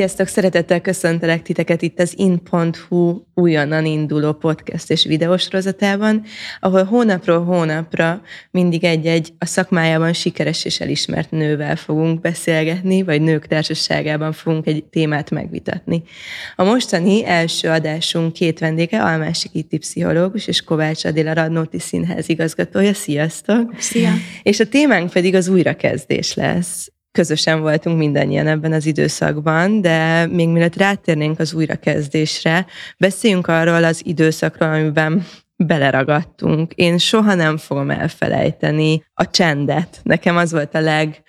Sziasztok, szeretettel köszöntelek titeket itt az in.hu újonnan induló podcast és videósorozatában, ahol hónapról hónapra mindig egy-egy a szakmájában sikeres és elismert nővel fogunk beszélgetni, vagy nők társaságában fogunk egy témát megvitatni. A mostani első adásunk két vendége, Almási Kitti pszichológus és Kovács Adéla Radnóti Színház igazgatója. Sziasztok! Szia! És a témánk pedig az újrakezdés lesz közösen voltunk mindannyian ebben az időszakban, de még mielőtt rátérnénk az újrakezdésre, beszéljünk arról az időszakról, amiben beleragadtunk. Én soha nem fogom elfelejteni a csendet. Nekem az volt a leg,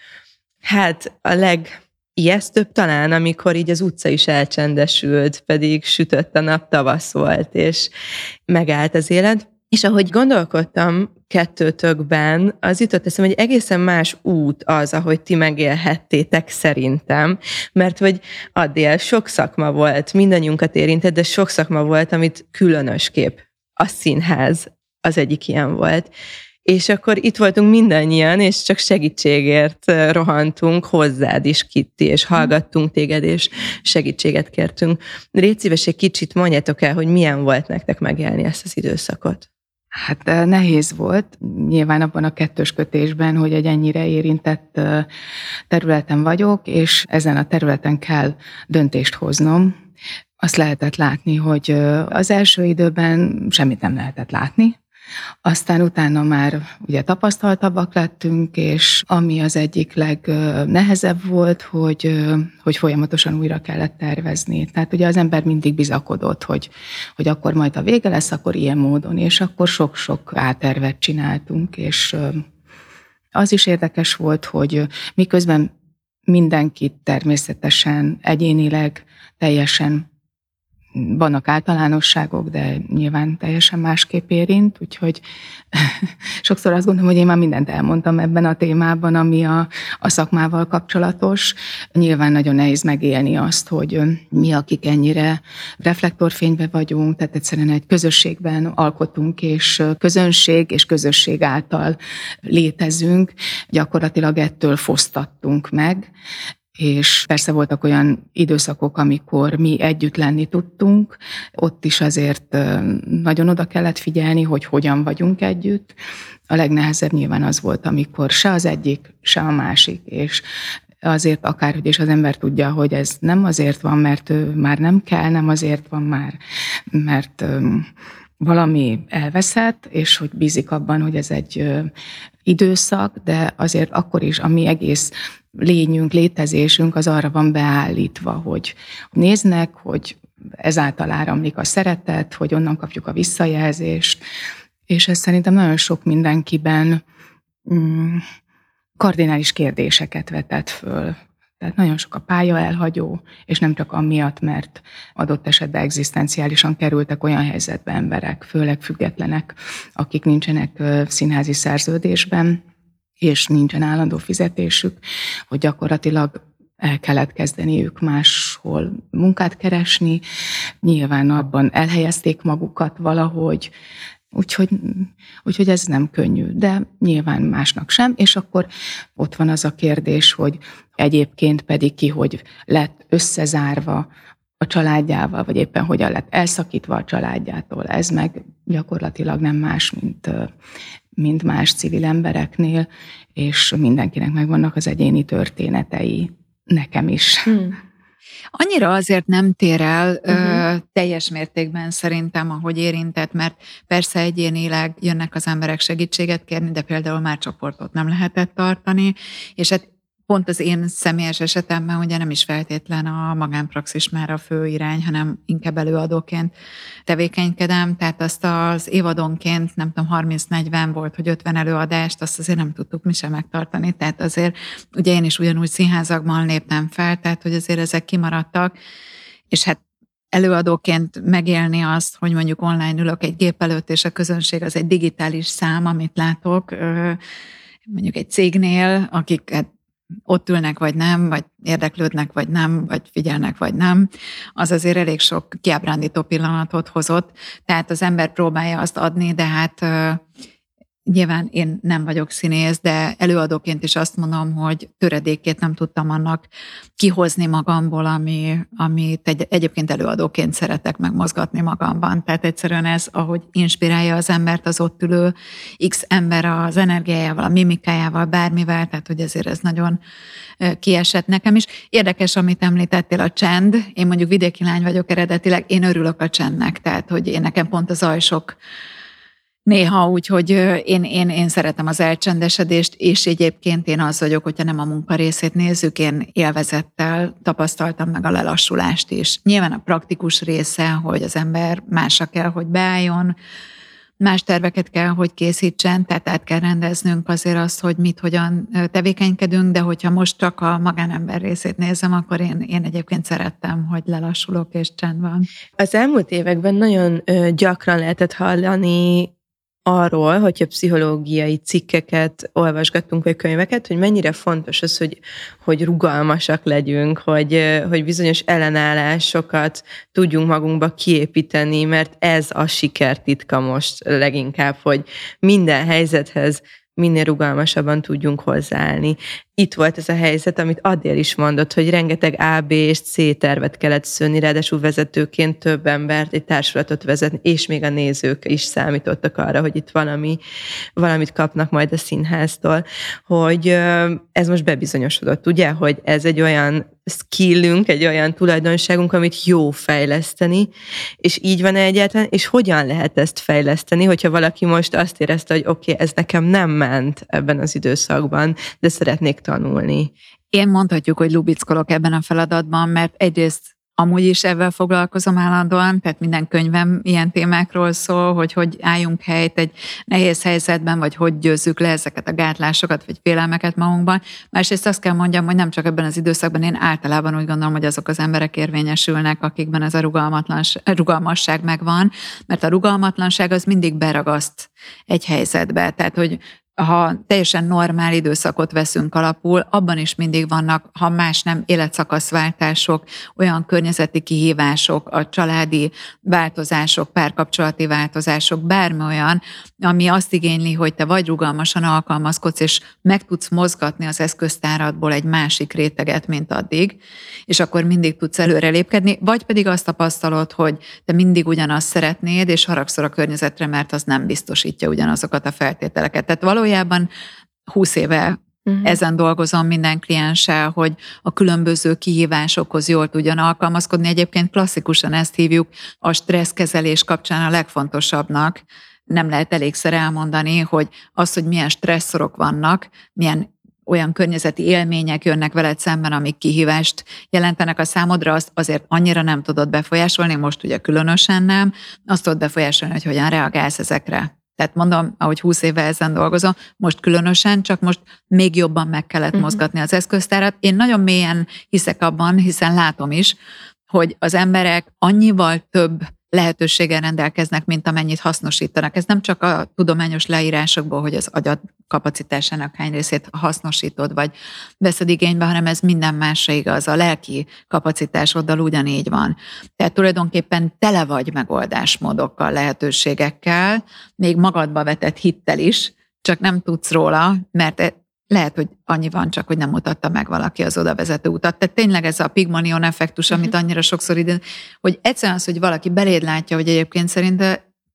hát a leg ijesztőbb talán, amikor így az utca is elcsendesült, pedig sütött a nap, tavasz volt, és megállt az élet. És ahogy gondolkodtam kettőtökben, az jutott eszem, hogy egészen más út az, ahogy ti megélhettétek szerintem, mert hogy addél sok szakma volt, mindannyiunkat érintett, de sok szakma volt, amit különösképp a színház az egyik ilyen volt. És akkor itt voltunk mindannyian, és csak segítségért rohantunk hozzád is, Kitti, és hallgattunk téged, és segítséget kértünk. Légy szíves, egy kicsit mondjátok el, hogy milyen volt nektek megélni ezt az időszakot. Hát nehéz volt, nyilván abban a kettős kötésben, hogy egy ennyire érintett területen vagyok, és ezen a területen kell döntést hoznom. Azt lehetett látni, hogy az első időben semmit nem lehetett látni, aztán utána már ugye tapasztaltabbak lettünk, és ami az egyik legnehezebb volt, hogy, hogy folyamatosan újra kellett tervezni. Tehát ugye az ember mindig bizakodott, hogy, hogy akkor majd a vége lesz, akkor ilyen módon, és akkor sok-sok átervet csináltunk, és az is érdekes volt, hogy miközben mindenkit természetesen egyénileg teljesen vannak általánosságok, de nyilván teljesen másképp érint, úgyhogy sokszor azt gondolom, hogy én már mindent elmondtam ebben a témában, ami a, a szakmával kapcsolatos. Nyilván nagyon nehéz megélni azt, hogy mi, akik ennyire reflektorfénybe vagyunk, tehát egyszerűen egy közösségben alkotunk, és közönség és közösség által létezünk, gyakorlatilag ettől fosztattunk meg, és persze voltak olyan időszakok, amikor mi együtt lenni tudtunk, ott is azért nagyon oda kellett figyelni, hogy hogyan vagyunk együtt. A legnehezebb nyilván az volt, amikor se az egyik, se a másik, és azért akárhogy is az ember tudja, hogy ez nem azért van, mert ő már nem kell, nem azért van már, mert valami elveszett, és hogy bízik abban, hogy ez egy időszak, de azért akkor is a mi egész lényünk, létezésünk az arra van beállítva, hogy néznek, hogy ezáltal áramlik a szeretet, hogy onnan kapjuk a visszajelzést, és ez szerintem nagyon sok mindenkiben mm, kardinális kérdéseket vetett föl. Tehát nagyon sok a pálya elhagyó, és nem csak amiatt, mert adott esetben egzisztenciálisan kerültek olyan helyzetbe emberek, főleg függetlenek, akik nincsenek színházi szerződésben, és nincsen állandó fizetésük, hogy gyakorlatilag el kellett kezdeniük máshol munkát keresni, nyilván abban elhelyezték magukat valahogy, úgyhogy, úgyhogy ez nem könnyű, de nyilván másnak sem, és akkor ott van az a kérdés, hogy egyébként pedig ki, hogy lett összezárva a családjával, vagy éppen hogyan lett elszakítva a családjától. Ez meg gyakorlatilag nem más, mint, mint más civil embereknél, és mindenkinek megvannak az egyéni történetei, nekem is. Hmm. Annyira azért nem tér el uh-huh. ö, teljes mértékben szerintem, ahogy érintett, mert persze egyénileg jönnek az emberek segítséget kérni, de például már csoportot nem lehetett tartani, és hát pont az én személyes esetemben ugye nem is feltétlen a magánpraxis már a fő irány, hanem inkább előadóként tevékenykedem, tehát azt az évadonként, nem tudom, 30-40 volt, hogy 50 előadást, azt azért nem tudtuk mi sem megtartani, tehát azért ugye én is ugyanúgy színházakban léptem fel, tehát hogy azért ezek kimaradtak, és hát előadóként megélni azt, hogy mondjuk online ülök egy gép előtt, és a közönség az egy digitális szám, amit látok, mondjuk egy cégnél, akik hát ott ülnek, vagy nem, vagy érdeklődnek, vagy nem, vagy figyelnek, vagy nem, az azért elég sok kiábrándító pillanatot hozott. Tehát az ember próbálja azt adni, de hát Nyilván én nem vagyok színész, de előadóként is azt mondom, hogy töredékét nem tudtam annak kihozni magamból, ami, amit egy, egyébként előadóként szeretek megmozgatni magamban. Tehát egyszerűen ez, ahogy inspirálja az embert az ott ülő X ember az energiájával, a mimikájával, bármivel, tehát hogy ezért ez nagyon kiesett nekem is. Érdekes, amit említettél, a csend. Én mondjuk vidéki lány vagyok eredetileg, én örülök a csendnek, tehát hogy én nekem pont az ajsok Néha úgy, hogy én, én, én szeretem az elcsendesedést, és egyébként én az vagyok, hogyha nem a munka részét nézzük, én élvezettel tapasztaltam meg a lelassulást is. Nyilván a praktikus része, hogy az ember másra kell, hogy beálljon, más terveket kell, hogy készítsen, tehát át kell rendeznünk azért azt, hogy mit, hogyan tevékenykedünk, de hogyha most csak a magánember részét nézem, akkor én, én egyébként szerettem, hogy lelassulok és csend van. Az elmúlt években nagyon gyakran lehetett hallani arról, hogyha pszichológiai cikkeket olvasgattunk, vagy könyveket, hogy mennyire fontos az, hogy, hogy rugalmasak legyünk, hogy, hogy bizonyos ellenállásokat tudjunk magunkba kiépíteni, mert ez a sikertitka most leginkább, hogy minden helyzethez minél rugalmasabban tudjunk hozzáállni. Itt volt ez a helyzet, amit Adél is mondott, hogy rengeteg A, B és C tervet kellett szőni, ráadásul vezetőként több embert, egy társulatot vezetni, és még a nézők is számítottak arra, hogy itt valami, valamit kapnak majd a színháztól, hogy ez most bebizonyosodott, ugye, hogy ez egy olyan skillünk, egy olyan tulajdonságunk, amit jó fejleszteni, és így van -e egyáltalán, és hogyan lehet ezt fejleszteni, hogyha valaki most azt érezte, hogy oké, okay, ez nekem nem ment ebben az időszakban, de szeretnék tanulni. Én mondhatjuk, hogy lubickolok ebben a feladatban, mert egyrészt amúgy is ebben foglalkozom állandóan, tehát minden könyvem ilyen témákról szól, hogy hogy álljunk helyt egy nehéz helyzetben, vagy hogy győzzük le ezeket a gátlásokat, vagy félelmeket magunkban. Másrészt azt kell mondjam, hogy nem csak ebben az időszakban, én általában úgy gondolom, hogy azok az emberek érvényesülnek, akikben ez a rugalmasság megvan, mert a rugalmatlanság az mindig beragaszt egy helyzetbe. Tehát, hogy ha teljesen normál időszakot veszünk alapul, abban is mindig vannak, ha más nem, életszakaszváltások, olyan környezeti kihívások, a családi változások, párkapcsolati változások, bármi olyan, ami azt igényli, hogy te vagy rugalmasan alkalmazkodsz, és meg tudsz mozgatni az eszköztáradból egy másik réteget, mint addig, és akkor mindig tudsz előrelépkedni, vagy pedig azt tapasztalod, hogy te mindig ugyanazt szeretnéd, és haragszol a környezetre, mert az nem biztosítja ugyanazokat a feltételeket. Tehát valójában 20 éve Uh-huh. Ezen dolgozom minden klienssel, hogy a különböző kihívásokhoz jól tudjon alkalmazkodni. Egyébként klasszikusan ezt hívjuk a stresszkezelés kapcsán a legfontosabbnak. Nem lehet elégszer elmondani, hogy az, hogy milyen stresszorok vannak, milyen olyan környezeti élmények jönnek veled szemben, amik kihívást jelentenek a számodra, azt azért annyira nem tudod befolyásolni, most ugye különösen nem, azt tudod befolyásolni, hogy hogyan reagálsz ezekre. Tehát mondom, ahogy 20 éve ezen dolgozom, most különösen, csak most még jobban meg kellett uh-huh. mozgatni az eszköztárat. Én nagyon mélyen hiszek abban, hiszen látom is, hogy az emberek annyival több lehetőséggel rendelkeznek, mint amennyit hasznosítanak. Ez nem csak a tudományos leírásokból, hogy az agyad kapacitásának hány részét hasznosítod, vagy veszed igénybe, hanem ez minden másra igaz. A lelki kapacitásoddal ugyanígy van. Tehát tulajdonképpen tele vagy megoldásmódokkal, lehetőségekkel, még magadba vetett hittel is, csak nem tudsz róla, mert lehet, hogy annyi van csak, hogy nem mutatta meg valaki az oda vezető utat. Tehát tényleg ez a pigmalion effektus, amit annyira sokszor ide, hogy egyszerűen az, hogy valaki beléd látja, hogy egyébként szerint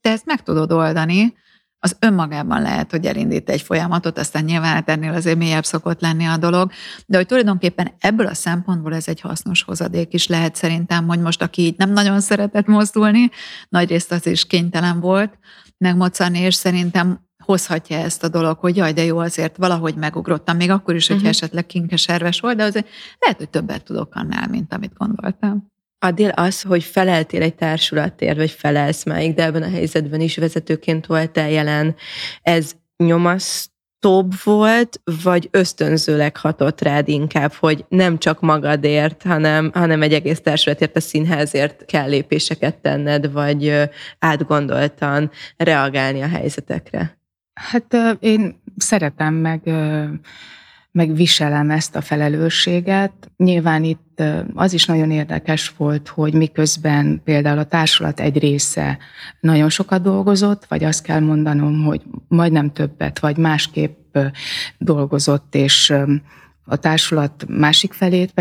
te ezt meg tudod oldani, az önmagában lehet, hogy elindít egy folyamatot, aztán nyilván hát ennél azért mélyebb szokott lenni a dolog, de hogy tulajdonképpen ebből a szempontból ez egy hasznos hozadék is lehet szerintem, hogy most aki így nem nagyon szeretett mozdulni, nagyrészt az is kénytelen volt megmoczani, és szerintem hozhatja ezt a dolog, hogy jaj, de jó, azért valahogy megugrottam, még akkor is, hogyha uh-huh. esetleg kinkeserves volt, de azért lehet, hogy többet tudok annál, mint amit gondoltam. Adél az, hogy feleltél egy társulatért, vagy felelsz máig, de ebben a helyzetben is vezetőként voltál jelen, ez nyomaszt tobb volt, vagy ösztönzőleg hatott rád inkább, hogy nem csak magadért, hanem, hanem egy egész társulatért, a színházért kell lépéseket tenned, vagy átgondoltan reagálni a helyzetekre? Hát én szeretem meg megviselem ezt a felelősséget. Nyilván itt az is nagyon érdekes volt, hogy miközben például a társulat egy része nagyon sokat dolgozott, vagy azt kell mondanom, hogy majdnem többet, vagy másképp dolgozott, és a társulat másik felét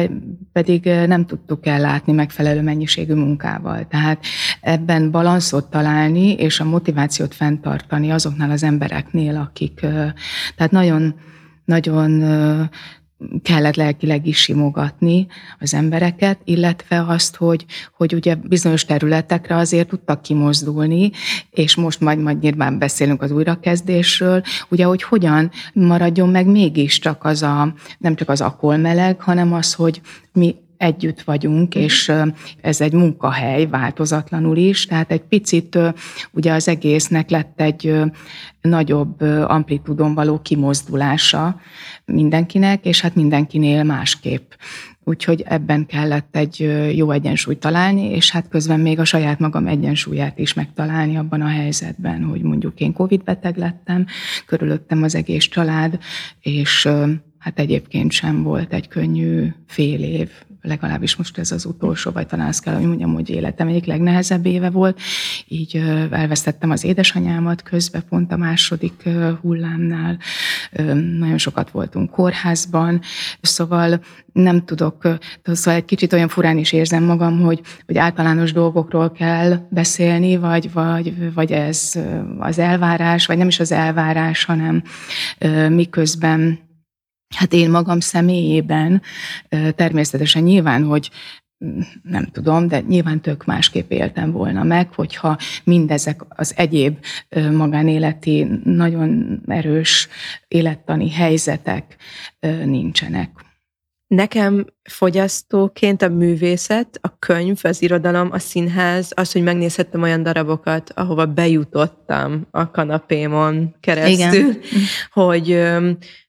pedig nem tudtuk ellátni megfelelő mennyiségű munkával. Tehát ebben balanszot találni, és a motivációt fenntartani azoknál az embereknél, akik, tehát nagyon nagyon kellett lelkileg is simogatni az embereket, illetve azt, hogy, hogy ugye bizonyos területekre azért tudtak kimozdulni, és most majd, majd nyilván beszélünk az újrakezdésről, ugye, hogy hogyan maradjon meg mégiscsak az a, nem csak az akolmeleg, hanem az, hogy mi együtt vagyunk, mm. és ez egy munkahely változatlanul is, tehát egy picit ugye az egésznek lett egy nagyobb amplitudon való kimozdulása mindenkinek, és hát mindenkinél másképp. Úgyhogy ebben kellett egy jó egyensúlyt találni, és hát közben még a saját magam egyensúlyát is megtalálni abban a helyzetben, hogy mondjuk én Covid beteg lettem, körülöttem az egész család, és hát egyébként sem volt egy könnyű fél év, legalábbis most ez az utolsó, vagy talán azt kell, hogy mondjam, hogy életem egyik legnehezebb éve volt. Így elvesztettem az édesanyámat közbe, pont a második hullámnál. Nagyon sokat voltunk kórházban, szóval nem tudok, szóval egy kicsit olyan furán is érzem magam, hogy, hogy általános dolgokról kell beszélni, vagy, vagy, vagy ez az elvárás, vagy nem is az elvárás, hanem miközben Hát én magam személyében természetesen nyilván, hogy mm, nem tudom, de nyilván tök másképp éltem volna meg, hogyha mindezek az egyéb magánéleti, nagyon erős élettani helyzetek nincsenek. Nekem fogyasztóként a művészet, a könyv, az irodalom, a színház, az, hogy megnézhettem olyan darabokat, ahova bejutottam a kanapémon keresztül, Igen. hogy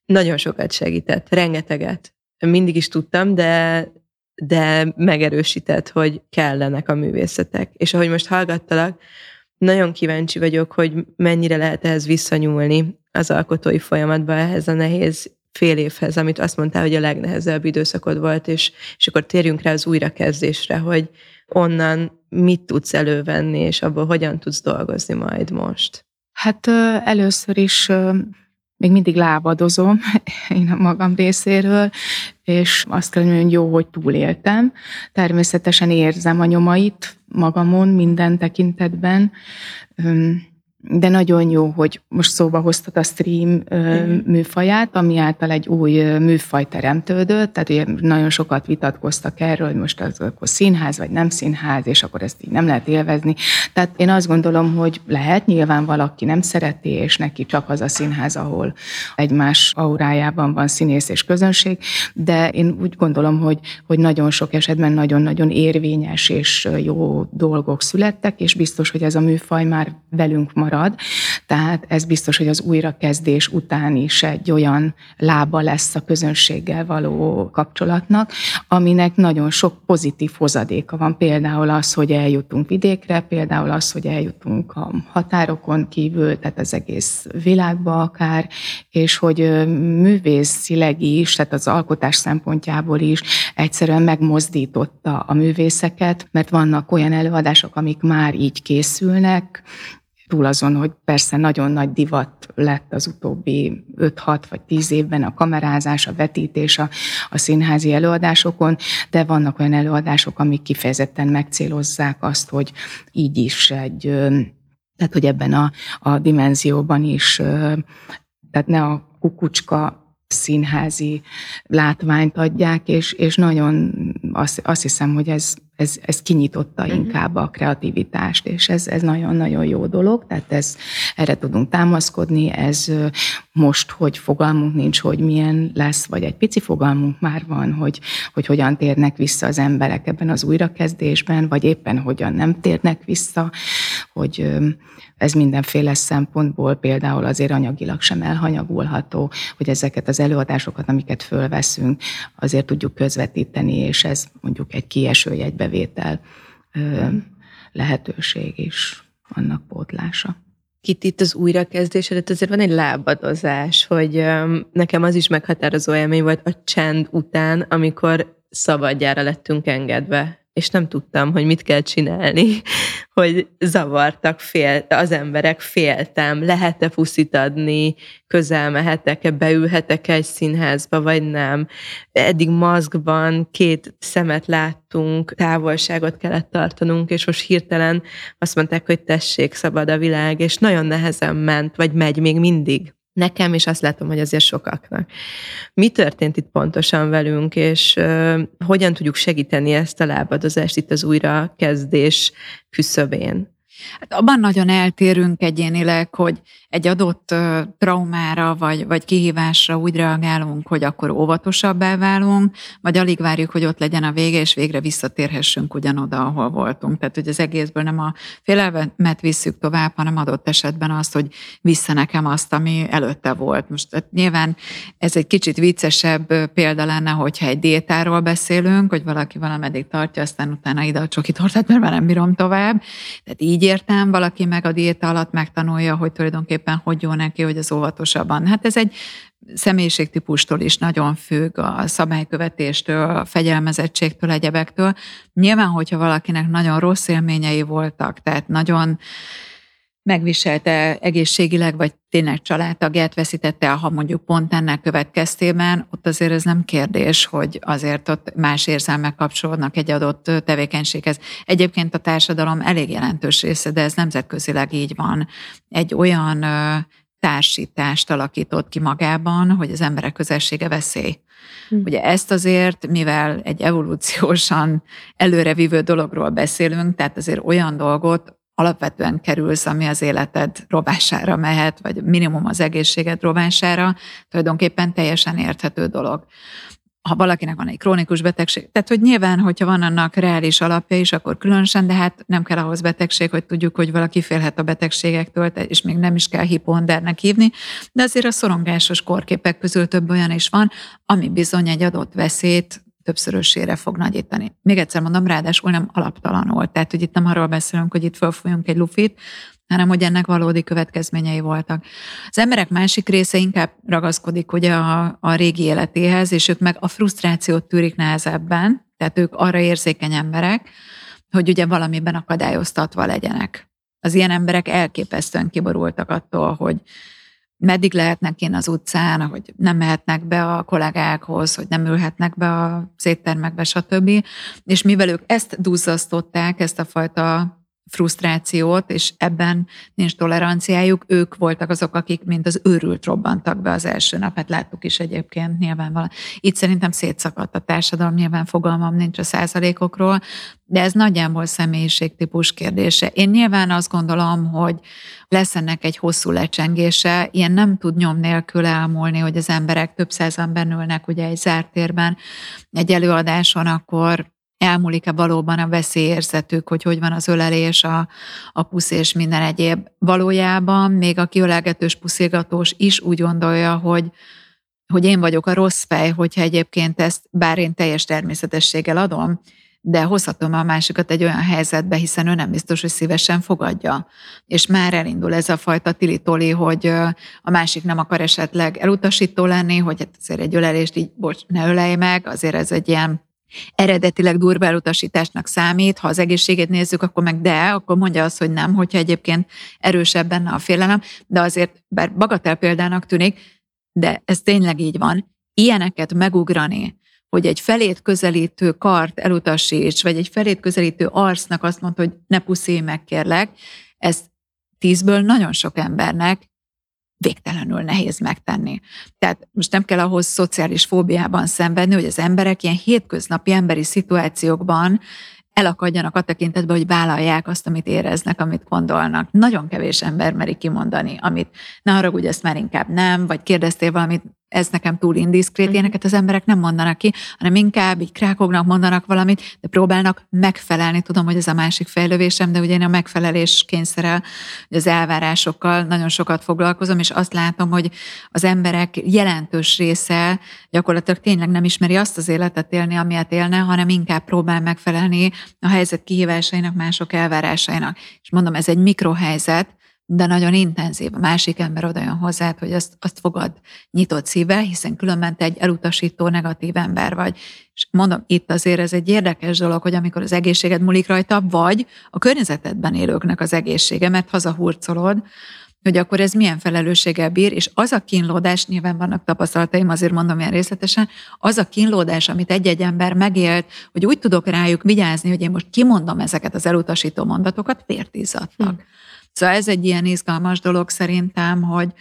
nagyon sokat segített, rengeteget. Mindig is tudtam, de, de megerősített, hogy kellenek a művészetek. És ahogy most hallgattalak, nagyon kíváncsi vagyok, hogy mennyire lehet ehhez visszanyúlni az alkotói folyamatba, ehhez a nehéz fél évhez, amit azt mondtál, hogy a legnehezebb időszakod volt, és, és akkor térjünk rá az újrakezdésre, hogy onnan mit tudsz elővenni, és abból hogyan tudsz dolgozni majd most? Hát először is még mindig lábadozom én a magam részéről, és azt kell mondani, hogy jó, hogy túléltem. Természetesen érzem a nyomait magamon minden tekintetben de nagyon jó, hogy most szóba hoztad a stream műfaját, ami által egy új műfaj teremtődött, tehát ugye nagyon sokat vitatkoztak erről, hogy most az akkor színház vagy nem színház, és akkor ezt így nem lehet élvezni. Tehát én azt gondolom, hogy lehet, nyilván valaki nem szereti, és neki csak az a színház, ahol egymás aurájában van színész és közönség, de én úgy gondolom, hogy, hogy nagyon sok esetben nagyon-nagyon érvényes és jó dolgok születtek, és biztos, hogy ez a műfaj már velünk marad marad, tehát ez biztos, hogy az újrakezdés után is egy olyan lába lesz a közönséggel való kapcsolatnak, aminek nagyon sok pozitív hozadéka van. Például az, hogy eljutunk vidékre, például az, hogy eljutunk a határokon kívül, tehát az egész világba akár, és hogy művészileg is, tehát az alkotás szempontjából is egyszerűen megmozdította a művészeket, mert vannak olyan előadások, amik már így készülnek, túl azon, hogy persze nagyon nagy divat lett az utóbbi 5-6 vagy 10 évben a kamerázás, a vetítés a, a színházi előadásokon, de vannak olyan előadások, amik kifejezetten megcélozzák azt, hogy így is egy, tehát hogy ebben a, a dimenzióban is, tehát ne a kukucska színházi látványt adják, és, és nagyon azt, azt hiszem, hogy ez, ez, ez kinyitotta uh-huh. inkább a kreativitást, és ez, ez nagyon-nagyon jó dolog, tehát ez, erre tudunk támaszkodni, ez most, hogy fogalmunk nincs, hogy milyen lesz, vagy egy pici fogalmunk már van, hogy, hogy hogyan térnek vissza az emberek ebben az újrakezdésben, vagy éppen hogyan nem térnek vissza, hogy ez mindenféle szempontból például azért anyagilag sem elhanyagolható, hogy ezeket az előadásokat, amiket fölveszünk, azért tudjuk közvetíteni, és ez mondjuk egy kieső jegybevétel lehetőség is, annak pótlása itt, itt az újrakezdés előtt azért van egy lábadozás, hogy nekem az is meghatározó élmény volt a csend után, amikor szabadjára lettünk engedve és nem tudtam, hogy mit kell csinálni, hogy zavartak fél, az emberek, féltem, lehet-e puszit adni, közel mehetek-e, beülhetek egy színházba, vagy nem. Eddig maszkban két szemet láttunk, távolságot kellett tartanunk, és most hirtelen azt mondták, hogy tessék, szabad a világ, és nagyon nehezen ment, vagy megy még mindig nekem, és azt látom, hogy azért sokaknak. Mi történt itt pontosan velünk, és hogyan tudjuk segíteni ezt a lábadozást itt az újrakezdés küszöbén? Hát abban nagyon eltérünk egyénileg, hogy egy adott traumára vagy, vagy kihívásra úgy reagálunk, hogy akkor óvatosabbá válunk, vagy alig várjuk, hogy ott legyen a vége, és végre visszatérhessünk ugyanoda, ahol voltunk. Tehát, hogy az egészből nem a félelmet visszük tovább, hanem adott esetben azt, hogy vissza nekem azt, ami előtte volt. Most tehát nyilván ez egy kicsit viccesebb példa lenne, hogyha egy diétáról beszélünk, hogy valaki valameddig tartja, aztán utána ide a csoki tortát, mert már nem bírom tovább. Tehát így értem, valaki meg a diéta alatt megtanulja, hogy tulajdonképpen hogy jó neki, hogy az óvatosabban. Hát ez egy személyiségtípustól is nagyon függ, a szabálykövetéstől, a fegyelmezettségtől, egyebektől. Nyilván, hogyha valakinek nagyon rossz élményei voltak, tehát nagyon megviselte egészségileg, vagy tényleg családtagját veszítette, ha mondjuk pont ennek következtében, ott azért ez nem kérdés, hogy azért ott más érzelmek kapcsolódnak egy adott tevékenységhez. Egyébként a társadalom elég jelentős része, de ez nemzetközileg így van. Egy olyan társítást alakított ki magában, hogy az emberek közössége veszély. Hm. Ugye ezt azért, mivel egy evolúciósan előrevívő dologról beszélünk, tehát azért olyan dolgot alapvetően kerülsz, ami az életed rovására mehet, vagy minimum az egészséged rovására, tulajdonképpen teljesen érthető dolog. Ha valakinek van egy krónikus betegség, tehát hogy nyilván, hogyha van annak reális alapja is, akkor különösen, de hát nem kell ahhoz betegség, hogy tudjuk, hogy valaki félhet a betegségektől, és még nem is kell hipondernek hívni, de azért a szorongásos korképek közül több olyan is van, ami bizony egy adott veszélyt többszörösére fog nagyítani. Még egyszer mondom, ráadásul nem alaptalanul. Tehát, hogy itt nem arról beszélünk, hogy itt felfújunk egy lufit, hanem hogy ennek valódi következményei voltak. Az emberek másik része inkább ragaszkodik ugye a, a régi életéhez, és ők meg a frusztrációt tűrik nehezebben, tehát ők arra érzékeny emberek, hogy ugye valamiben akadályoztatva legyenek. Az ilyen emberek elképesztően kiborultak attól, hogy meddig lehetnek én az utcán, hogy nem mehetnek be a kollégákhoz, hogy nem ülhetnek be a széttermekbe, stb. És mivel ők ezt duzzasztották, ezt a fajta frusztrációt, és ebben nincs toleranciájuk, ők voltak azok, akik mint az őrült robbantak be az első nap. Hát láttuk is egyébként nyilvánvalóan. Itt szerintem szétszakadt a társadalom, nyilván fogalmam nincs a százalékokról, de ez nagyjából személyiségtípus kérdése. Én nyilván azt gondolom, hogy lesz ennek egy hosszú lecsengése, ilyen nem tud nyom nélkül elmúlni, hogy az emberek több százan ülnek ugye egy zárt térben egy előadáson, akkor elmúlik-e valóban a veszélyérzetük, hogy hogy van az ölelés, a, a pusz és minden egyéb. Valójában még a kiölelgetős puszégatós is úgy gondolja, hogy, hogy én vagyok a rossz fej, hogyha egyébként ezt bár én teljes természetességgel adom, de hozhatom a másikat egy olyan helyzetbe, hiszen ő nem biztos, hogy szívesen fogadja. És már elindul ez a fajta tilitoli, hogy a másik nem akar esetleg elutasító lenni, hogy hát azért egy ölelést így, bocs, ne ölelj meg, azért ez egy ilyen eredetileg durva elutasításnak számít, ha az egészségét nézzük, akkor meg de, akkor mondja azt, hogy nem, hogyha egyébként erősebb benne a félelem, de azért, bár bagatel példának tűnik, de ez tényleg így van, ilyeneket megugrani, hogy egy felét közelítő kart elutasíts, vagy egy felét közelítő arcnak azt mondta, hogy ne puszíj meg, kérlek, ez tízből nagyon sok embernek végtelenül nehéz megtenni. Tehát most nem kell ahhoz szociális fóbiában szenvedni, hogy az emberek ilyen hétköznapi emberi szituációkban elakadjanak a tekintetbe, hogy vállalják azt, amit éreznek, amit gondolnak. Nagyon kevés ember meri kimondani, amit ne haragudj, ezt már inkább nem, vagy kérdeztél valamit, ez nekem túl indiszkrét, mhm. ilyeneket az emberek nem mondanak ki, hanem inkább így krákognak, mondanak valamit, de próbálnak megfelelni. Tudom, hogy ez a másik fejlővésem, de ugye én a megfelelés kényszerrel, az elvárásokkal nagyon sokat foglalkozom, és azt látom, hogy az emberek jelentős része gyakorlatilag tényleg nem ismeri azt az életet élni, amilyet élne, hanem inkább próbál megfelelni a helyzet kihívásainak, mások elvárásainak. És mondom, ez egy mikrohelyzet, de nagyon intenzív. A másik ember oda jön hozzád, hogy azt, azt fogad nyitott szívvel, hiszen különben te egy elutasító, negatív ember vagy. És mondom, itt azért ez egy érdekes dolog, hogy amikor az egészséged múlik rajta, vagy a környezetedben élőknek az egészsége, mert hazahurcolod, hogy akkor ez milyen felelősséggel bír, és az a kínlódás, nyilván vannak tapasztalataim, azért mondom ilyen részletesen, az a kínlódás, amit egy-egy ember megélt, hogy úgy tudok rájuk vigyázni, hogy én most kimondom ezeket az elutasító mondatokat, vértízatnak. Hmm. Szóval ez egy ilyen izgalmas dolog szerintem, hogy,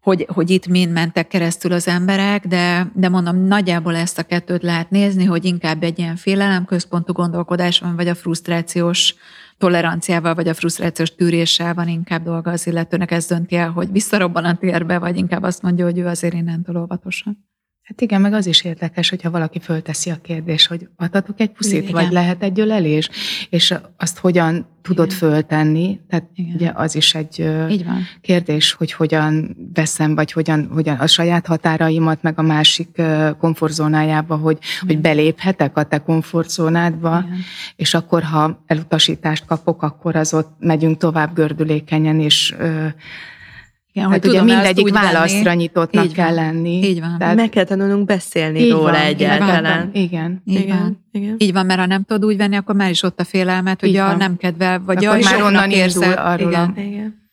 hogy, hogy itt mind mentek keresztül az emberek, de, de mondom, nagyjából ezt a kettőt lehet nézni, hogy inkább egy ilyen félelemközpontú gondolkodás van, vagy a frusztrációs toleranciával, vagy a frusztrációs tűréssel van inkább dolga az illetőnek, ez dönti el, hogy visszarobban a térbe, vagy inkább azt mondja, hogy ő azért innentől óvatosan. Hát igen, meg az is érdekes, hogyha valaki fölteszi a kérdést, hogy adhatok egy puszit, igen. vagy lehet egy ölelés, és azt hogyan tudod igen. föltenni. Tehát igen. ugye az is egy Így van. kérdés, hogy hogyan veszem, vagy hogyan, hogyan a saját határaimat, meg a másik komfortzónájába, hogy, hogy beléphetek a te komfortzónádba, igen. és akkor, ha elutasítást kapok, akkor az ott megyünk tovább gördülékenyen, és igen, hát hogy ugye mindegyik válaszra venni. nyitottnak így kell lenni. Így van. Tehát... Meg kell tanulnunk beszélni így róla van, egyáltalán. Igen. Így igen, van. Igen. Így van, mert ha nem tudod úgy venni, akkor már is ott a félelmet, hogy a nem kedvel, vagy akkor a már onnan érzed. Arról igen. A... igen.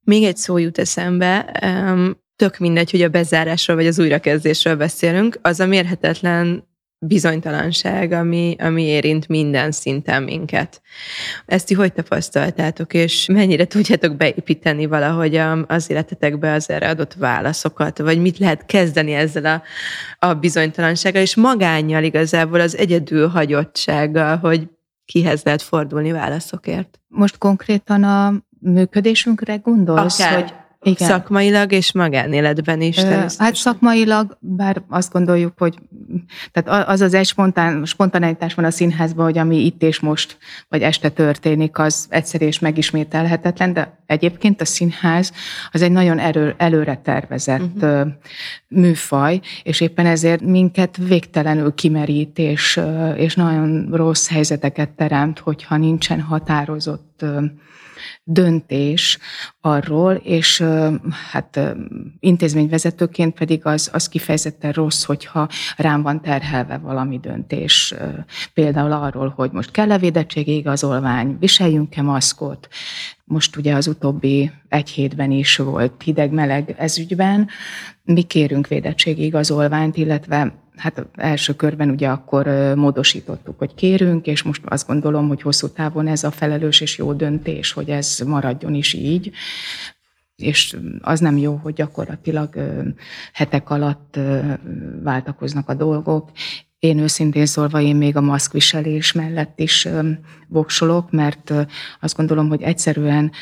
Még egy szó jut eszembe, tök mindegy, hogy a bezárásról vagy az újrakezdésről beszélünk, az a mérhetetlen bizonytalanság, ami, ami érint minden szinten minket. Ezt ti hogy tapasztaltátok, és mennyire tudjátok beépíteni valahogy az életetekbe az erre adott válaszokat, vagy mit lehet kezdeni ezzel a, a bizonytalansággal, és magánnyal igazából az egyedül hagyottsággal, hogy kihez lehet fordulni válaszokért? Most konkrétan a működésünkre gondolsz, Akár. hogy igen. Szakmailag és magánéletben is. Ö, hát szakmailag, bár azt gondoljuk, hogy tehát az az egy spontán, spontaneitás van a színházban, hogy ami itt és most, vagy este történik, az egyszer és megismételhetetlen, de egyébként a színház az egy nagyon erő, előre tervezett uh-huh. műfaj, és éppen ezért minket végtelenül kimerít, és, és nagyon rossz helyzeteket teremt, hogyha nincsen határozott döntés arról, és hát intézményvezetőként pedig az, az kifejezetten rossz, hogyha rám van terhelve valami döntés. Például arról, hogy most kell-e védettségi igazolvány, viseljünk-e maszkot. Most ugye az utóbbi egy hétben is volt hideg-meleg ezügyben. Mi kérünk védettségi igazolványt, illetve hát első körben ugye akkor módosítottuk, hogy kérünk, és most azt gondolom, hogy hosszú távon ez a felelős és jó döntés, hogy ez maradjon is így és az nem jó, hogy gyakorlatilag hetek alatt váltakoznak a dolgok. Én őszintén szólva, én még a maszkviselés mellett is voksolok, mert azt gondolom, hogy egyszerűen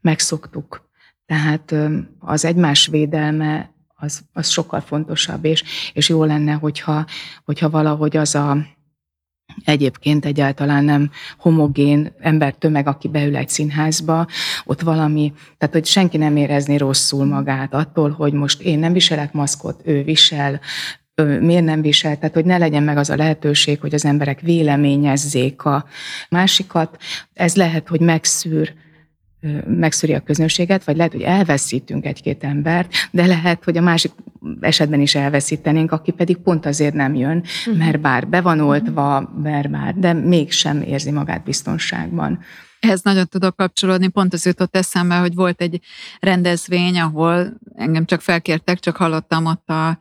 megszoktuk. Tehát az egymás védelme az, az sokkal fontosabb, és, és jó lenne, hogyha, hogyha valahogy az a egyébként egyáltalán nem homogén embertömeg, aki beül egy színházba, ott valami, tehát hogy senki nem érezni rosszul magát attól, hogy most én nem viselek maszkot, ő visel, ő miért nem visel, tehát hogy ne legyen meg az a lehetőség, hogy az emberek véleményezzék a másikat. Ez lehet, hogy megszűr megszűri a közönséget, vagy lehet, hogy elveszítünk egy-két embert, de lehet, hogy a másik esetben is elveszítenénk, aki pedig pont azért nem jön, uh-huh. mert bár be van oltva, mert bár, de mégsem érzi magát biztonságban. Ehhez nagyon tudok kapcsolódni, pont az jutott eszembe, hogy volt egy rendezvény, ahol engem csak felkértek, csak hallottam ott a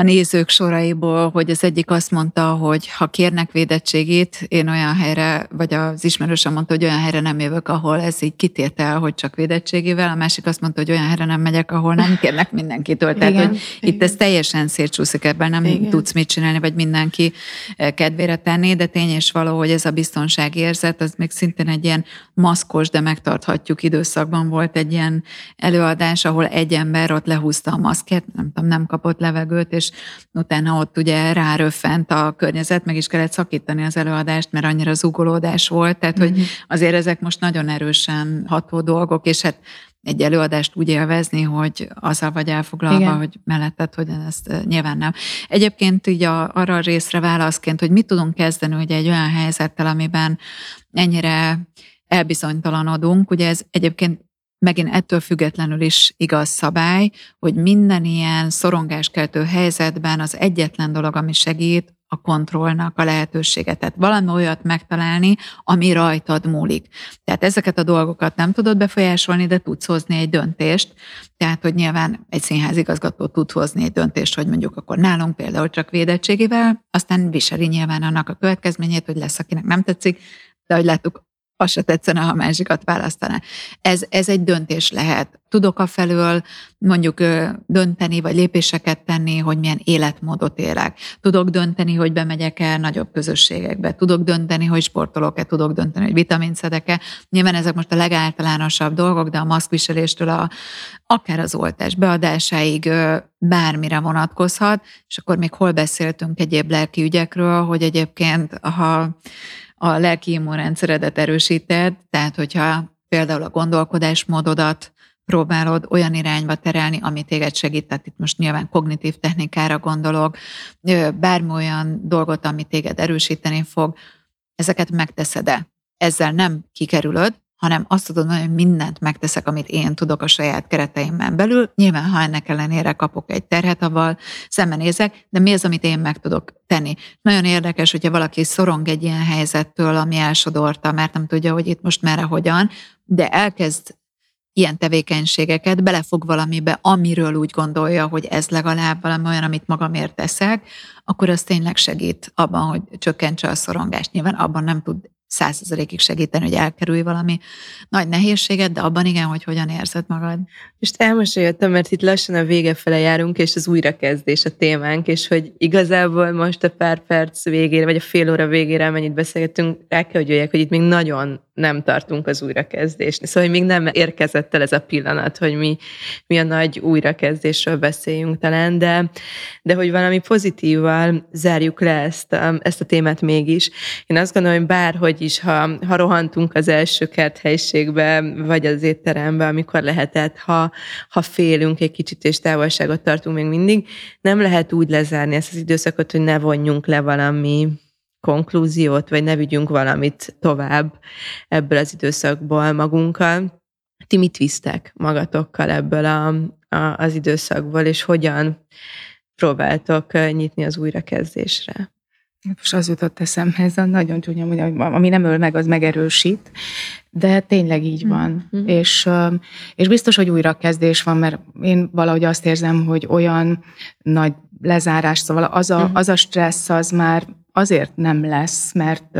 a nézők soraiból, hogy az egyik azt mondta, hogy ha kérnek védettségét, én olyan helyre, vagy az ismerősem mondta, hogy olyan helyre nem jövök, ahol ez így kitétel, hogy csak védettségével, a másik azt mondta, hogy olyan helyre nem megyek, ahol nem kérnek mindenkitől. Tehát, igen, hogy igen. itt ez teljesen szétcsúszik, ebben nem igen. tudsz mit csinálni, vagy mindenki eh, kedvére tenni, de tény és való, hogy ez a biztonságérzet, az még szintén egy ilyen maszkos, de megtarthatjuk időszakban volt egy ilyen előadás, ahol egy ember ott lehúzta a maszket, nem tudom, nem kapott levegőt, és utána ott ugye ráröffent a környezet, meg is kellett szakítani az előadást, mert annyira zugolódás volt, tehát mm-hmm. hogy mhm. azért ezek most nagyon erősen ható dolgok, és hát egy előadást úgy élvezni, hogy azzal vagy elfoglalva, Igen. hogy melletted, hogy ezt nyilván nem. Egyébként így a, arra a részre válaszként, hogy mit tudunk kezdeni ugye egy olyan helyzettel, amiben ennyire elbizonytalanodunk, ugye ez egyébként megint ettől függetlenül is igaz szabály, hogy minden ilyen szorongáskeltő helyzetben az egyetlen dolog, ami segít, a kontrollnak a lehetőséget. Tehát valami olyat megtalálni, ami rajtad múlik. Tehát ezeket a dolgokat nem tudod befolyásolni, de tudsz hozni egy döntést. Tehát, hogy nyilván egy színházigazgató tud hozni egy döntést, hogy mondjuk akkor nálunk például csak védettségével, aztán viseli nyilván annak a következményét, hogy lesz, akinek nem tetszik, de hogy láttuk, az se tetszene, ha másikat választaná. Ez, ez egy döntés lehet. Tudok a felől mondjuk dönteni, vagy lépéseket tenni, hogy milyen életmódot élek. Tudok dönteni, hogy bemegyek el nagyobb közösségekbe. Tudok dönteni, hogy sportolok-e, tudok dönteni, hogy vitaminszedek-e. Nyilván ezek most a legáltalánosabb dolgok, de a maszkviseléstől a, akár az oltás beadásáig bármire vonatkozhat, és akkor még hol beszéltünk egyéb lelki ügyekről, hogy egyébként, ha a lelki immunrendszeredet erősíted, tehát hogyha például a gondolkodásmódodat próbálod olyan irányba terelni, ami téged segít, tehát itt most nyilván kognitív technikára gondolok, bármi olyan dolgot, ami téged erősíteni fog, ezeket megteszed-e? Ezzel nem kikerülöd, hanem azt tudod mondani, hogy mindent megteszek, amit én tudok a saját kereteimben belül. Nyilván, ha ennek ellenére kapok egy terhet, avval szembenézek, de mi az, amit én meg tudok tenni. Nagyon érdekes, hogyha valaki szorong egy ilyen helyzettől, ami elsodorta, mert nem tudja, hogy itt most merre, hogyan, de elkezd ilyen tevékenységeket, belefog valamibe, amiről úgy gondolja, hogy ez legalább valami olyan, amit magamért teszek, akkor az tényleg segít abban, hogy csökkentse a szorongást. Nyilván abban nem tud százszerzalékig segíteni, hogy elkerülj valami nagy nehézséget, de abban igen, hogy hogyan érzed magad. Most elmosolyodtam, mert itt lassan a vége fele járunk, és az újrakezdés a témánk, és hogy igazából most a pár perc végére, vagy a fél óra végére, amennyit beszélgettünk, el kell, hogy jöjjek, hogy itt még nagyon nem tartunk az újrakezdésnél. Szóval még nem érkezett el ez a pillanat, hogy mi, mi a nagy újrakezdésről beszéljünk talán, de, de hogy valami pozitívval zárjuk le ezt ezt a témát mégis. Én azt gondolom, hogy bárhogy is, ha, ha rohantunk az első kerthelyiségbe, vagy az étterembe, amikor lehetett, ha, ha félünk egy kicsit és távolságot tartunk még mindig, nem lehet úgy lezárni ezt az időszakot, hogy ne vonjunk le valami konklúziót, vagy ne vigyünk valamit tovább ebből az időszakból magunkkal. Ti mit visztek magatokkal ebből a, a, az időszakból, és hogyan próbáltok nyitni az újrakezdésre? Most az jutott eszembe, ez a nagyon csúnya, hogy ami nem öl meg, az megerősít, de tényleg így van. Mm-hmm. És, és biztos, hogy újrakezdés van, mert én valahogy azt érzem, hogy olyan nagy lezárás, szóval az a, mm-hmm. az a stressz az már azért nem lesz, mert,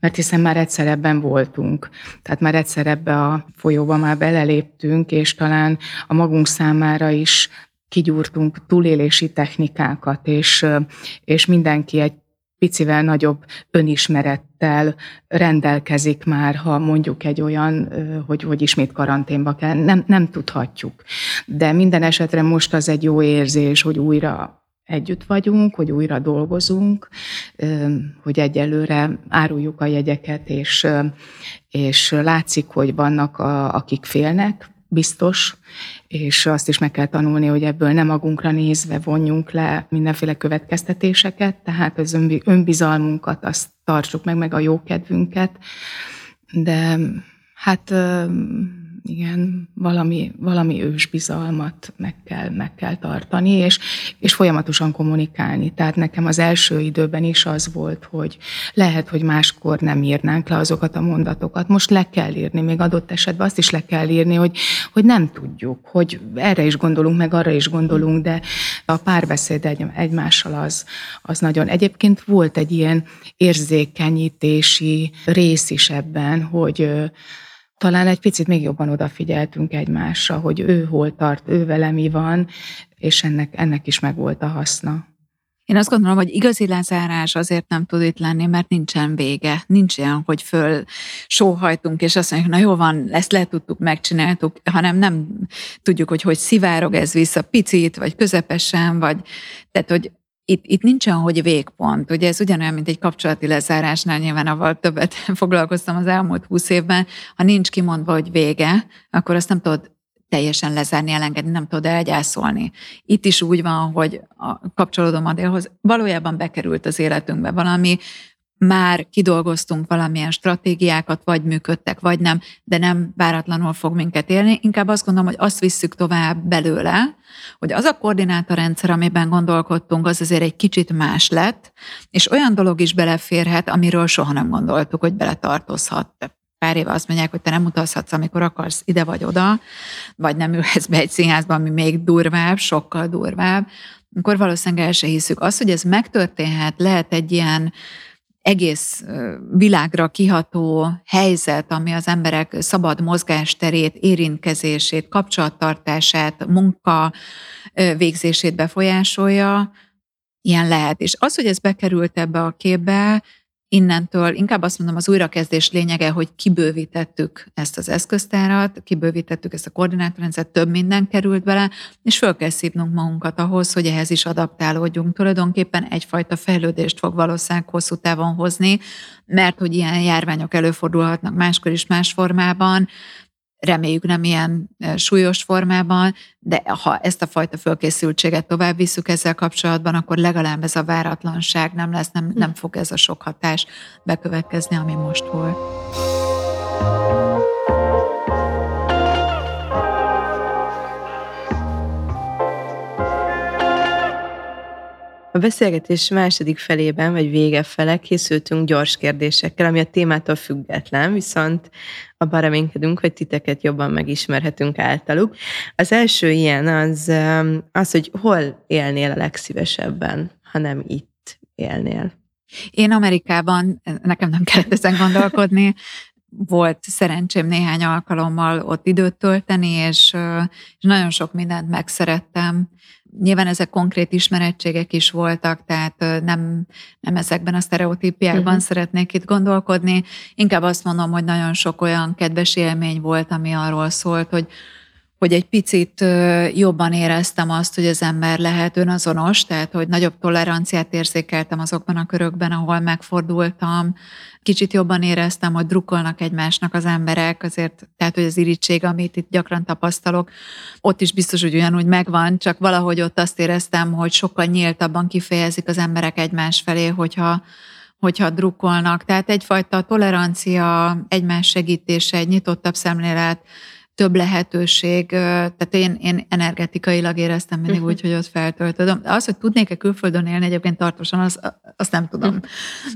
mert hiszen már egyszer ebben voltunk. Tehát már egyszer ebbe a folyóba már beleléptünk, és talán a magunk számára is kigyúrtunk túlélési technikákat, és, és mindenki egy picivel nagyobb önismerettel rendelkezik már, ha mondjuk egy olyan, hogy, hogy ismét karanténba kell. Nem, nem tudhatjuk. De minden esetre most az egy jó érzés, hogy újra együtt vagyunk, hogy újra dolgozunk, hogy egyelőre áruljuk a jegyeket, és, és látszik, hogy vannak, a, akik félnek, biztos, és azt is meg kell tanulni, hogy ebből nem magunkra nézve vonjunk le mindenféle következtetéseket, tehát az önbizalmunkat azt tartsuk meg, meg a jókedvünket, de hát igen, valami, valami ősbizalmat meg kell, meg kell tartani, és, és folyamatosan kommunikálni. Tehát nekem az első időben is az volt, hogy lehet, hogy máskor nem írnánk le azokat a mondatokat. Most le kell írni, még adott esetben azt is le kell írni, hogy, hogy nem tudjuk, hogy erre is gondolunk, meg arra is gondolunk, de a párbeszéd egy, egymással az, az nagyon. Egyébként volt egy ilyen érzékenyítési rész is ebben, hogy talán egy picit még jobban odafigyeltünk egymásra, hogy ő hol tart, ő vele mi van, és ennek, ennek is megvolt a haszna. Én azt gondolom, hogy igazi lezárás azért nem tud itt lenni, mert nincsen vége. Nincs ilyen, hogy föl sóhajtunk, és azt mondjuk, na jó van, ezt le tudtuk, megcsináltuk, hanem nem tudjuk, hogy hogy szivárog ez vissza picit, vagy közepesen, vagy tehát, hogy itt, itt nincsen, hogy végpont. Ugye ez ugyanolyan, mint egy kapcsolati lezárásnál, nyilván avval többet foglalkoztam az elmúlt húsz évben. Ha nincs kimondva, hogy vége, akkor azt nem tudod teljesen lezárni, elengedni, nem tudod elgyászolni. Itt is úgy van, hogy a kapcsolódom Adélhoz, valójában bekerült az életünkbe valami, már kidolgoztunk valamilyen stratégiákat, vagy működtek, vagy nem, de nem váratlanul fog minket élni. Inkább azt gondolom, hogy azt visszük tovább belőle, hogy az a koordinátorrendszer, amiben gondolkodtunk, az azért egy kicsit más lett, és olyan dolog is beleférhet, amiről soha nem gondoltuk, hogy beletartozhat. Pár éve azt mondják, hogy te nem utazhatsz, amikor akarsz ide vagy oda, vagy nem ülhetsz be egy színházba, ami még durvább, sokkal durvább, akkor valószínűleg el se hiszük. Az, hogy ez megtörténhet, lehet egy ilyen egész világra kiható helyzet, ami az emberek szabad mozgásterét, érintkezését, kapcsolattartását, munka végzését befolyásolja, ilyen lehet. És az, hogy ez bekerült ebbe a képbe, innentől inkább azt mondom, az újrakezdés lényege, hogy kibővítettük ezt az eszköztárat, kibővítettük ezt a koordinátorrendszert, több minden került bele, és föl kell szívnunk magunkat ahhoz, hogy ehhez is adaptálódjunk. Tulajdonképpen egyfajta fejlődést fog valószínűleg hosszú távon hozni, mert hogy ilyen járványok előfordulhatnak máskor is más formában, reméljük nem ilyen súlyos formában, de ha ezt a fajta fölkészültséget tovább visszük ezzel kapcsolatban, akkor legalább ez a váratlanság nem lesz, nem, nem fog ez a sok hatás bekövetkezni, ami most volt. A beszélgetés második felében, vagy vége fele készültünk gyors kérdésekkel, ami a témától független, viszont abban reménykedünk, hogy titeket jobban megismerhetünk általuk. Az első ilyen az, um, az, hogy hol élnél a legszívesebben, ha nem itt élnél. Én Amerikában, nekem nem kellett ezen gondolkodni, volt szerencsém néhány alkalommal ott időt tölteni, és, és nagyon sok mindent megszerettem. Nyilván ezek konkrét ismerettségek is voltak, tehát nem, nem ezekben a sztereotípiákban uh-huh. szeretnék itt gondolkodni. Inkább azt mondom, hogy nagyon sok olyan kedves élmény volt, ami arról szólt, hogy hogy egy picit jobban éreztem azt, hogy az ember lehet önazonos, tehát hogy nagyobb toleranciát érzékeltem azokban a körökben, ahol megfordultam. Kicsit jobban éreztem, hogy drukkolnak egymásnak az emberek, azért, tehát hogy az irítség, amit itt gyakran tapasztalok, ott is biztos, hogy ugyanúgy megvan, csak valahogy ott azt éreztem, hogy sokkal nyíltabban kifejezik az emberek egymás felé, hogyha hogyha drukkolnak. Tehát egyfajta tolerancia, egymás segítése, egy nyitottabb szemlélet, több lehetőség, tehát én, én energetikailag éreztem mindig úgy, hogy ott feltöltöm. Az, hogy tudnék-e külföldön élni egyébként tartósan, az, azt nem tudom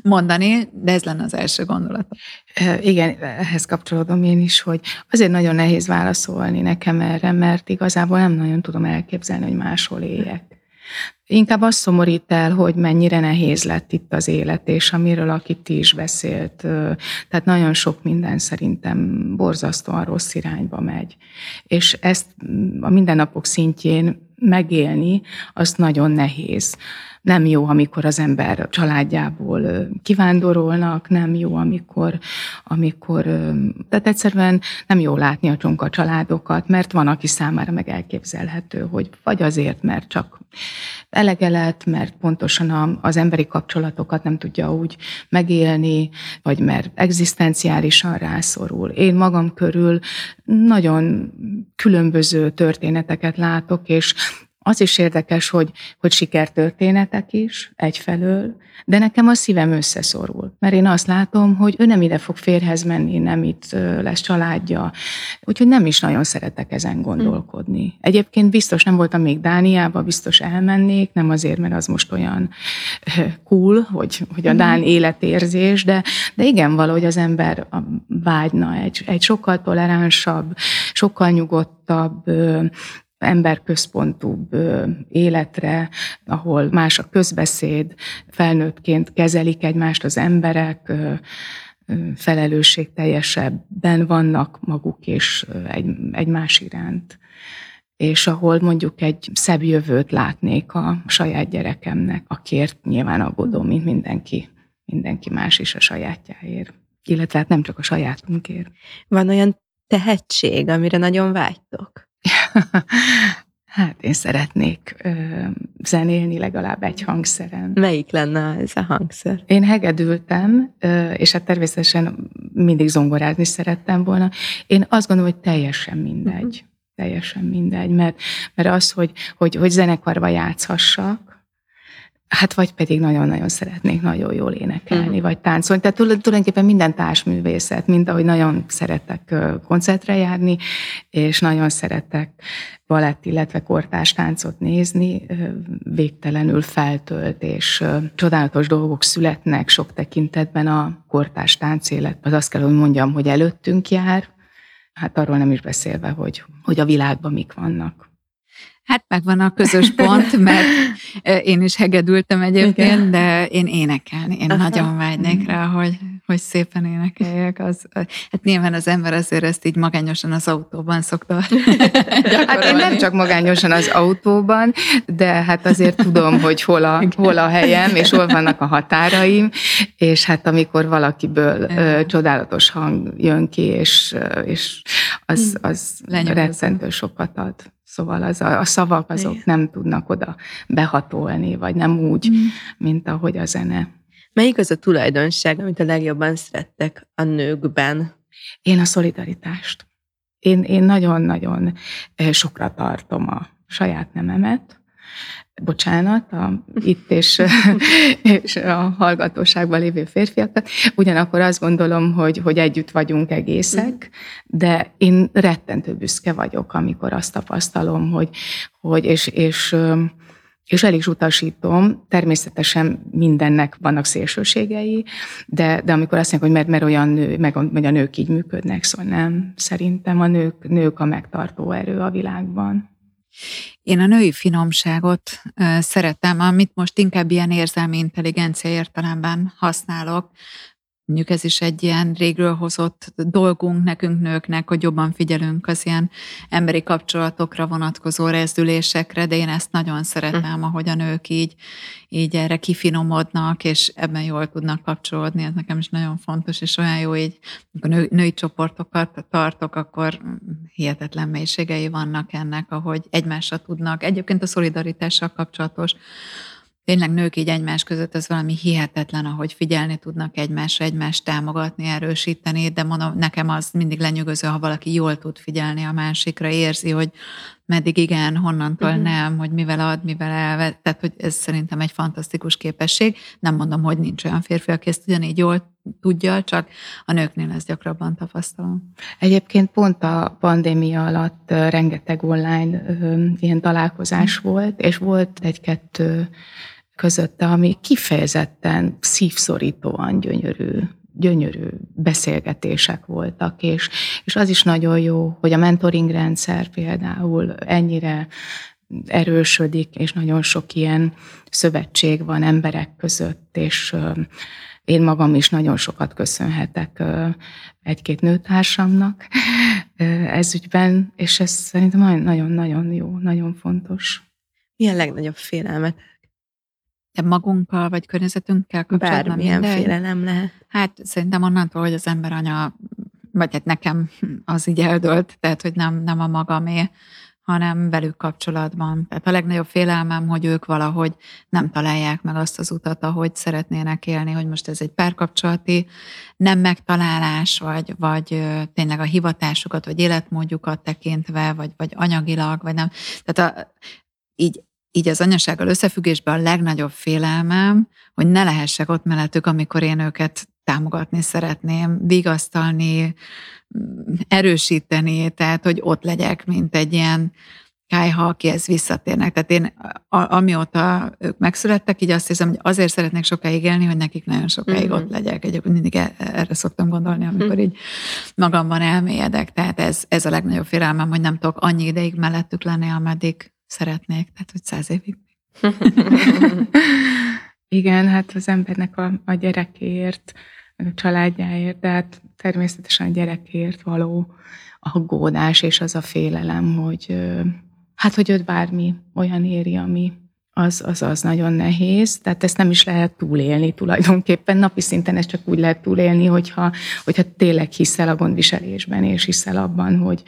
mondani, de ez lenne az első gondolat. Igen, ehhez kapcsolódom én is, hogy azért nagyon nehéz válaszolni nekem erre, mert igazából nem nagyon tudom elképzelni, hogy máshol éljek. Inkább azt szomorít el, hogy mennyire nehéz lett itt az élet, és amiről akit ti is beszélt. Tehát nagyon sok minden szerintem borzasztóan rossz irányba megy. És ezt a mindennapok szintjén megélni, az nagyon nehéz. Nem jó, amikor az ember családjából kivándorolnak, nem jó, amikor, amikor tehát egyszerűen nem jó látni a csonka családokat, mert van, aki számára meg elképzelhető, hogy vagy azért, mert csak elege lett, mert pontosan az emberi kapcsolatokat nem tudja úgy megélni, vagy mert egzisztenciálisan rászorul. Én magam körül nagyon különböző történeteket látok, és Az is érdekes, hogy, hogy sikertörténetek is egyfelől, de nekem a szívem összeszorul. Mert én azt látom, hogy ő nem ide fog férhez menni, nem itt lesz családja. Úgyhogy nem is nagyon szeretek ezen gondolkodni. Egyébként biztos nem voltam még Dániába, biztos elmennék, nem azért, mert az most olyan cool, hogy, hogy a Dán életérzés, de, de igen, valahogy az ember vágyna egy, egy sokkal toleránsabb, sokkal nyugodtabb, emberközpontúbb életre, ahol más a közbeszéd, felnőttként kezelik egymást az emberek, felelősségteljesebben vannak maguk és egy, egymás iránt és ahol mondjuk egy szebb jövőt látnék a saját gyerekemnek, akiért nyilván aggódom, mint mindenki, mindenki más is a sajátjáért. Illetve hát nem csak a sajátunkért. Van olyan tehetség, amire nagyon vágytok? hát én szeretnék ö, zenélni legalább egy hangszeren. Melyik lenne ez a hangszer? Én hegedültem, ö, és hát természetesen mindig zongorázni szerettem volna. Én azt gondolom, hogy teljesen mindegy. Uh-huh. Teljesen mindegy, mert, mert az, hogy, hogy, hogy zenekarba játszhassak, Hát vagy pedig nagyon-nagyon szeretnék nagyon jól énekelni, uh-huh. vagy táncolni. Tehát tulajdonképpen minden társművészet, mint ahogy nagyon szeretek koncertre járni, és nagyon szeretek balett, illetve kortárs táncot nézni, végtelenül feltölt, és csodálatos dolgok születnek sok tekintetben a kortárs táncéletben. Az azt kell, hogy mondjam, hogy előttünk jár, hát arról nem is beszélve, hogy, hogy a világban mik vannak. Hát megvan a közös pont, mert én is hegedültem egyébként, Igen. de én énekelni. Én Aha. nagyon vágynék rá, hogy, hogy szépen énekeljek. Az, hát nyilván az ember azért ezt így magányosan az autóban szokta Hát én nem csak magányosan az autóban, de hát azért tudom, hogy hol a, hol a helyem, és hol vannak a határaim, és hát amikor valakiből ö, csodálatos hang jön ki, és, és az, az rettentő sokat ad. Szóval az a, a szavak azok Igen. nem tudnak oda behatolni, vagy nem úgy, mm. mint ahogy a zene. Melyik az a tulajdonság, amit a legjobban szerettek a nőkben? Én a szolidaritást. Én, én nagyon-nagyon sokra tartom a saját nememet, bocsánat, a, itt és, és a hallgatóságban lévő férfiakat. Ugyanakkor azt gondolom, hogy, hogy együtt vagyunk egészek, de én rettentő büszke vagyok, amikor azt tapasztalom, hogy, hogy és, és és el is utasítom, természetesen mindennek vannak szélsőségei, de, de amikor azt mondják, hogy mert, mert olyan nő, meg hogy a nők így működnek, szóval nem. Szerintem a nők, nők a megtartó erő a világban. Én a női finomságot szeretem, amit most inkább ilyen érzelmi intelligencia értelemben használok, Mondjuk ez is egy ilyen régről hozott dolgunk nekünk nőknek, hogy jobban figyelünk az ilyen emberi kapcsolatokra vonatkozó rezdülésekre, de én ezt nagyon szeretem, ahogy a nők így, így erre kifinomodnak, és ebben jól tudnak kapcsolódni, ez nekem is nagyon fontos, és olyan jó így, amikor nő, női csoportokat tartok, akkor hihetetlen mélységei vannak ennek, ahogy egymásra tudnak. Egyébként a szolidaritással kapcsolatos tényleg nők így egymás között, az valami hihetetlen, ahogy figyelni tudnak egymásra, egymást támogatni, erősíteni, de mondom, nekem az mindig lenyűgöző, ha valaki jól tud figyelni a másikra, érzi, hogy meddig igen, honnantól uh-huh. nem, hogy mivel ad, mivel elvet. Tehát, hogy ez szerintem egy fantasztikus képesség. Nem mondom, hogy nincs olyan férfi, aki ezt ugyanígy jól tudja, csak a nőknél ezt gyakrabban tapasztalom. Egyébként pont a pandémia alatt rengeteg online ilyen találkozás uh-huh. volt, és volt egy-kettő közötte, ami kifejezetten szívszorítóan gyönyörű gyönyörű beszélgetések voltak, és, és az is nagyon jó, hogy a mentoring rendszer például ennyire erősödik, és nagyon sok ilyen szövetség van emberek között, és én magam is nagyon sokat köszönhetek egy-két nőtársamnak ez ügyben, és ez szerintem nagyon-nagyon jó, nagyon fontos. Mi a legnagyobb félelmet de magunkkal vagy környezetünkkel kapcsolatban Bármilyen minden. félelem lehet. Hát szerintem onnantól, hogy az ember anya, vagy hát nekem az így eldölt, tehát hogy nem, nem a magamé, hanem velük kapcsolatban. Tehát a legnagyobb félelmem, hogy ők valahogy nem találják meg azt az utat, ahogy szeretnének élni, hogy most ez egy párkapcsolati nem megtalálás, vagy, vagy tényleg a hivatásukat, vagy életmódjukat tekintve, vagy, vagy anyagilag, vagy nem. Tehát a, így így az anyasággal összefüggésben a legnagyobb félelmem, hogy ne lehessek ott mellettük, amikor én őket támogatni szeretném, vigasztalni, erősíteni, tehát hogy ott legyek, mint egy ilyen kájha, akihez visszatérnek. Tehát én, a, amióta ők megszülettek, így azt hiszem, hogy azért szeretnék sokáig élni, hogy nekik nagyon sokáig mm-hmm. ott legyek. Egyébként mindig e, erre szoktam gondolni, amikor mm. így magamban elmélyedek. Tehát ez, ez a legnagyobb félelmem, hogy nem tudok annyi ideig mellettük lenni, ameddig szeretnék. Tehát, hogy száz évig. Igen, hát az embernek a, a gyerekéért, a családjáért, de hát természetesen a gyerekért való aggódás és az a félelem, hogy hát, hogy őt bármi olyan éri, ami az, az, az nagyon nehéz, tehát ezt nem is lehet túlélni tulajdonképpen. Napi szinten ezt csak úgy lehet túlélni, hogyha, hogyha tényleg hiszel a gondviselésben, és hiszel abban, hogy,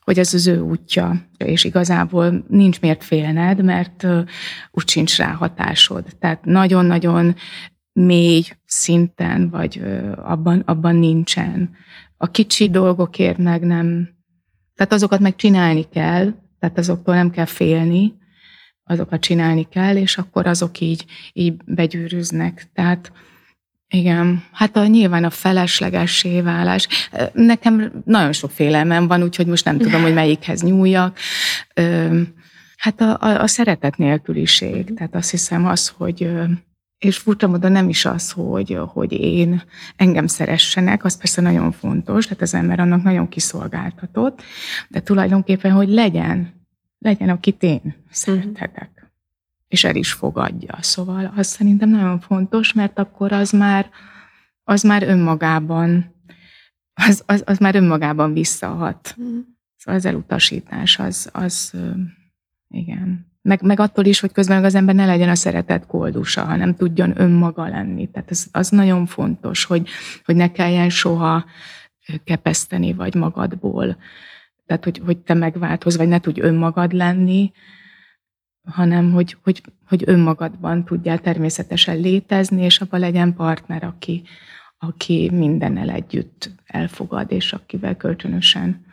hogy ez az ő útja, és igazából nincs miért félned, mert úgy sincs rá hatásod. Tehát nagyon-nagyon mély szinten, vagy abban, abban nincsen. A kicsi dolgokért meg nem, tehát azokat meg csinálni kell, tehát azoktól nem kell félni, azokat csinálni kell, és akkor azok így, így begyűrűznek. Tehát igen, hát a, nyilván a feleslegessé válás. Nekem nagyon sok félelmem van, úgyhogy most nem tudom, hogy melyikhez nyúljak. Hát a, a, a szeretet nélküliség. Tehát azt hiszem az, hogy és furcsa módon nem is az, hogy, hogy én engem szeressenek, az persze nagyon fontos, tehát az ember annak nagyon kiszolgáltatott, de tulajdonképpen, hogy legyen legyen, akit én szerethetek. Mm. És el is fogadja. Szóval az szerintem nagyon fontos, mert akkor az már, az már önmagában, az, az, az már önmagában visszahat. Mm. Szóval az elutasítás, az, az igen. Meg, meg attól is, hogy közben az ember ne legyen a szeretet koldusa, hanem tudjon önmaga lenni. Tehát ez, az nagyon fontos, hogy, hogy ne kelljen soha kepeszteni vagy magadból tehát hogy, hogy te megváltoz, vagy ne tudj önmagad lenni, hanem hogy, hogy, hogy önmagadban tudjál természetesen létezni, és abban legyen partner, aki, aki mindennel együtt elfogad, és akivel kölcsönösen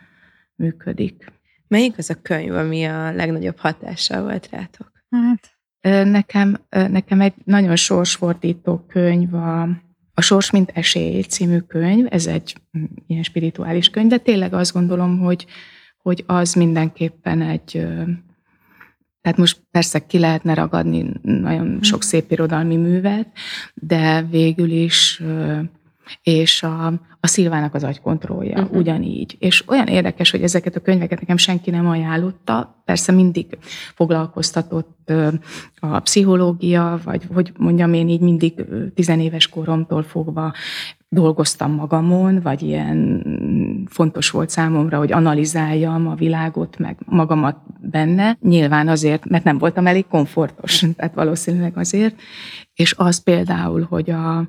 működik. Melyik az a könyv, ami a legnagyobb hatással volt rátok? Hát, nekem, nekem egy nagyon sorsfordító könyv a a Sors, mint esély című könyv, ez egy mm, ilyen spirituális könyv, de tényleg azt gondolom, hogy, hogy az mindenképpen egy, tehát most persze ki lehetne ragadni nagyon sok szép irodalmi művet, de végül is és a, a Szilvának az agykontrollja uh-huh. ugyanígy. És olyan érdekes, hogy ezeket a könyveket nekem senki nem ajánlotta, persze mindig foglalkoztatott a pszichológia, vagy hogy mondjam én így mindig tizenéves koromtól fogva dolgoztam magamon, vagy ilyen fontos volt számomra, hogy analizáljam a világot, meg magamat benne. Nyilván azért, mert nem voltam elég komfortos, tehát valószínűleg azért. És az például, hogy a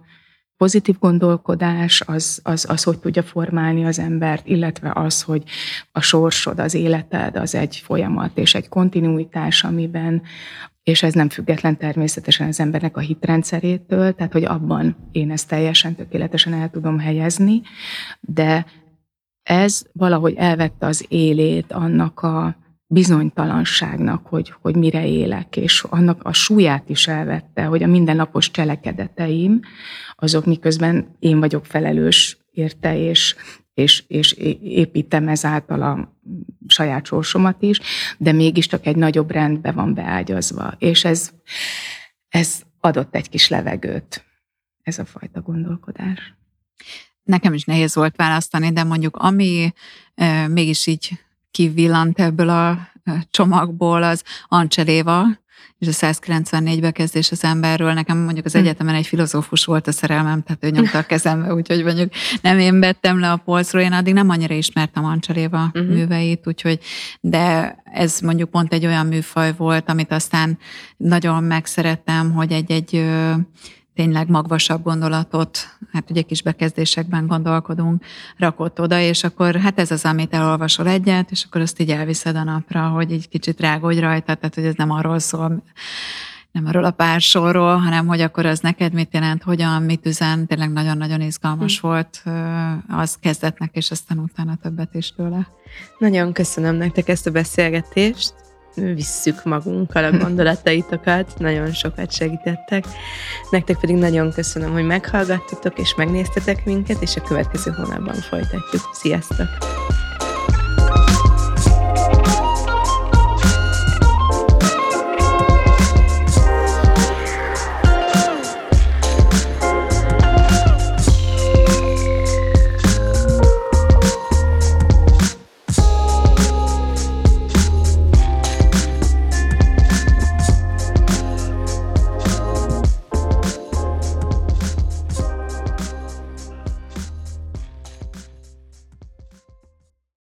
pozitív gondolkodás az, az, az hogy tudja formálni az embert, illetve az, hogy a sorsod, az életed az egy folyamat és egy kontinuitás, amiben, és ez nem független természetesen az embernek a hitrendszerétől, tehát hogy abban én ezt teljesen tökéletesen el tudom helyezni, de ez valahogy elvette az élét annak a bizonytalanságnak, hogy, hogy mire élek, és annak a súlyát is elvette, hogy a mindennapos cselekedeteim, azok miközben én vagyok felelős érte, és, és, és építem ezáltal a saját sorsomat is, de mégiscsak egy nagyobb rendbe van beágyazva. És ez, ez adott egy kis levegőt, ez a fajta gondolkodás. Nekem is nehéz volt választani, de mondjuk ami e, mégis így kivillant ebből a csomagból, az Ancseléva, és a 194 bekezdés az emberről. Nekem mondjuk az hm. egyetemen egy filozófus volt a szerelmem, tehát ő nyomta a kezembe, úgyhogy mondjuk nem én vettem le a polcról, én addig nem annyira ismertem Ancsaléva uh-huh. műveit, úgyhogy, de ez mondjuk pont egy olyan műfaj volt, amit aztán nagyon megszerettem, hogy egy-egy tényleg magvasabb gondolatot, hát ugye kis bekezdésekben gondolkodunk, rakott oda, és akkor hát ez az, amit elolvasol egyet, és akkor azt így elviszed a napra, hogy egy kicsit rágódj rajta, tehát hogy ez nem arról szól, nem arról a pár sorról, hanem hogy akkor az neked mit jelent, hogyan, mit üzen, tényleg nagyon-nagyon izgalmas hm. volt az kezdetnek, és aztán utána többet is tőle. Nagyon köszönöm nektek ezt a beszélgetést. Visszük magunkkal a gondolataitokat, nagyon sokat segítettek. Nektek pedig nagyon köszönöm, hogy meghallgattatok és megnéztetek minket, és a következő hónapban folytatjuk. Sziasztok!